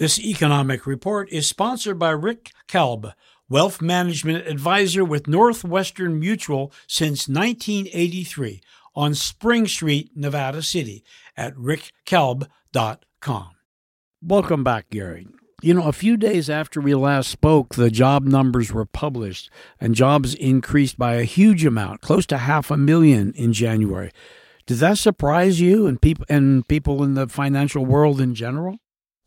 This economic report is sponsored by Rick Kalb, wealth management advisor with Northwestern Mutual since 1983 on Spring Street, Nevada City at rickkalb.com. Welcome back, Gary. You know, a few days after we last spoke, the job numbers were published, and jobs increased by a huge amount, close to half a million in January. Did that surprise you and people and people in the financial world in general?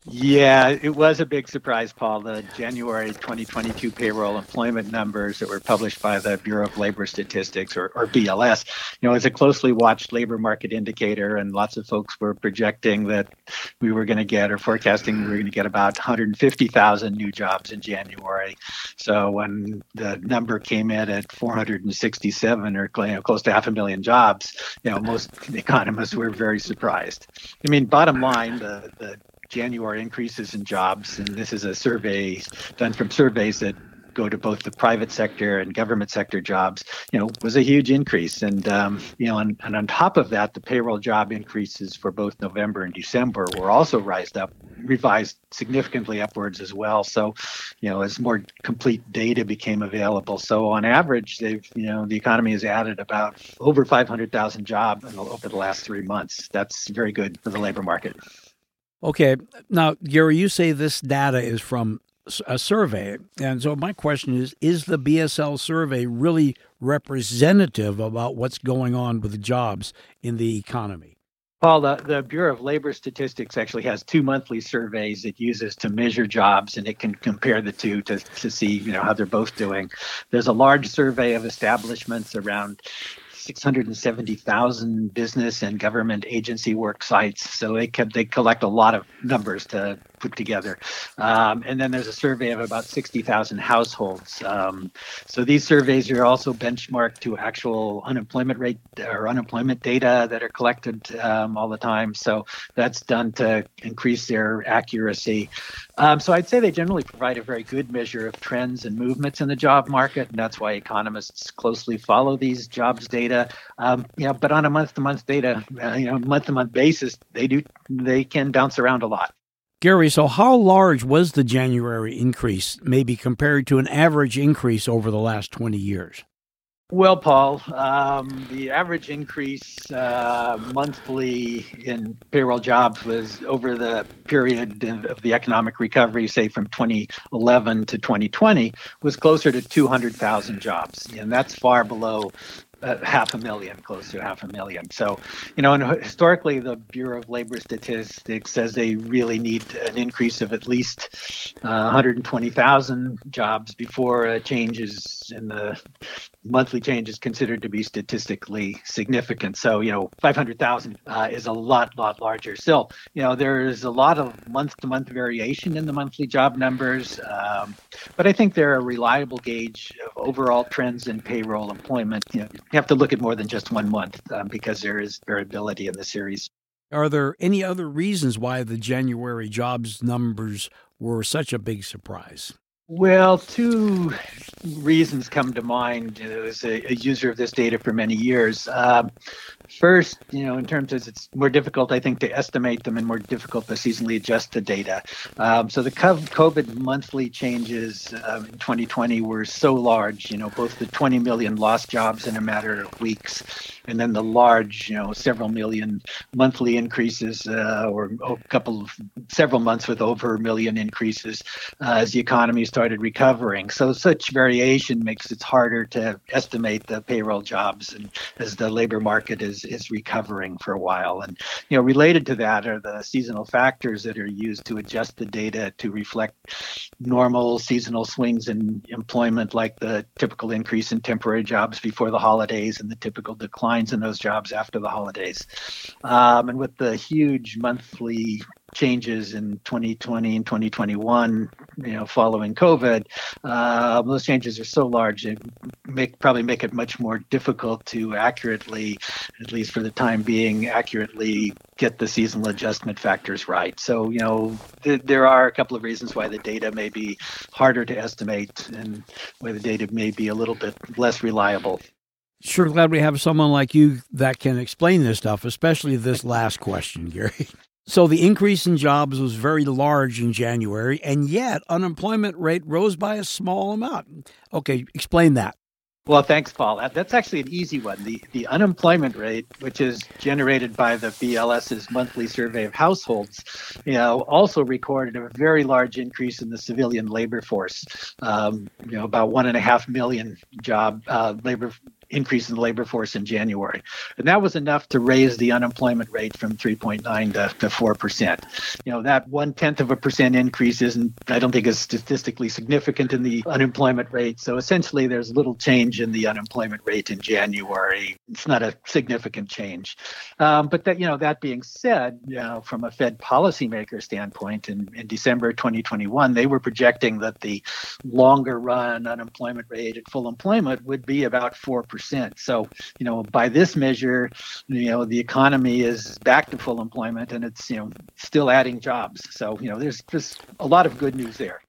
Yeah, it was a big surprise, Paul. The January 2022 payroll employment numbers that were published by the Bureau of Labor Statistics, or, or BLS, you know, is a closely watched labor market indicator, and lots of folks were projecting that we were going to get, or forecasting we were going to get about 150,000 new jobs in January. So when the number came in at 467, or you know, close to half a million jobs, you know, most economists were very surprised. I mean, bottom line, the the January increases in jobs, and this is a survey done from surveys that go to both the private sector and government sector jobs, you know, was a huge increase. And, um, you know, and, and on top of that, the payroll job increases for both November and December were also rised up, revised significantly upwards as well. So, you know, as more complete data became available. So on average, they've, you know, the economy has added about over 500,000 jobs over the last three months. That's very good for the labor market. Okay. Now, Gary, you say this data is from a survey. And so my question is is the BSL survey really representative about what's going on with jobs in the economy? Paul, the, the Bureau of Labor Statistics actually has two monthly surveys it uses to measure jobs, and it can compare the two to, to see you know how they're both doing. There's a large survey of establishments around 670,000 business and government agency work sites. So they can, they collect a lot of numbers to put together. Um, and then there's a survey of about 60,000 households. Um, so these surveys are also benchmarked to actual unemployment rate or unemployment data that are collected um, all the time. So that's done to increase their accuracy. Um, so I'd say they generally provide a very good measure of trends and movements in the job market, and that's why economists closely follow these jobs data. Um, but on a month-to-month data, uh, you know, month-to-month basis, they do they can bounce around a lot. Gary, so how large was the January increase, maybe compared to an average increase over the last 20 years? Well, Paul, um, the average increase uh, monthly in payroll jobs was over the period of the economic recovery, say from 2011 to 2020, was closer to 200,000 jobs. And that's far below uh, half a million, close to half a million. So, you know, and historically, the Bureau of Labor Statistics says they really need an increase of at least uh, 120,000 jobs before a changes in the monthly change is considered to be statistically significant. So, you know, 500,000 uh, is a lot, lot larger. Still, you know, there is a lot of month to month variation in the monthly job numbers, um, but I think they're a reliable gauge overall trends in payroll employment. You, know, you have to look at more than just one month um, because there is variability in the series. Are there any other reasons why the January jobs numbers were such a big surprise? Well, two reasons come to mind as a, a user of this data for many years. Um, first, you know, in terms of it's more difficult, I think, to estimate them and more difficult to seasonally adjust the data. Um, so the COVID monthly changes um, in 2020 were so large, you know, both the 20 million lost jobs in a matter of weeks and then the large, you know, several million monthly increases uh, or a couple of several months with over a million increases uh, as the economy started recovering. So such variation makes it harder to estimate the payroll jobs and as the labor market is is recovering for a while. And you know, related to that are the seasonal factors that are used to adjust the data to reflect normal seasonal swings in employment, like the typical increase in temporary jobs before the holidays and the typical declines in those jobs after the holidays. Um, and with the huge monthly changes in 2020 and 2021, you know, following COVID, uh, those changes are so large it make probably make it much more difficult to accurately, at least for the time being, accurately get the seasonal adjustment factors right. So, you know, th- there are a couple of reasons why the data may be harder to estimate and why the data may be a little bit less reliable. Sure glad we have someone like you that can explain this stuff, especially this last question, Gary. So the increase in jobs was very large in January, and yet unemployment rate rose by a small amount. Okay, explain that. Well, thanks, Paul. That's actually an easy one. The the unemployment rate, which is generated by the BLS's monthly survey of households, you know, also recorded a very large increase in the civilian labor force. Um, you know, about one and a half million job uh, labor increase in the labor force in January. And that was enough to raise the unemployment rate from 3.9 to, to 4%. You know, that one tenth of a percent increase isn't, I don't think, is statistically significant in the unemployment rate. So essentially, there's little change in the unemployment rate in January. It's not a significant change. Um, but that, you know, that being said, you know, from a Fed policymaker standpoint, in, in December 2021, they were projecting that the longer run unemployment rate at full employment would be about 4% percent. So, you know, by this measure, you know, the economy is back to full employment and it's, you know, still adding jobs. So, you know, there's just a lot of good news there.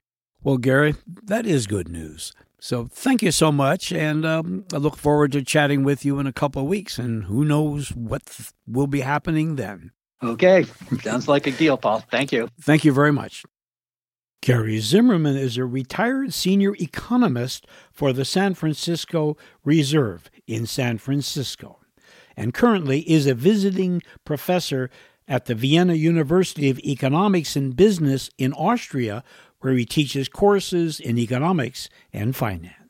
Well, Gary, that is good news. So thank you so much, and um, I look forward to chatting with you in a couple of weeks. And who knows what th- will be happening then? Okay, sounds like a deal, Paul. Thank you. Thank you very much. Gary Zimmerman is a retired senior economist for the San Francisco Reserve in San Francisco and currently is a visiting professor at the Vienna University of Economics and Business in Austria, where he teaches courses in economics and finance.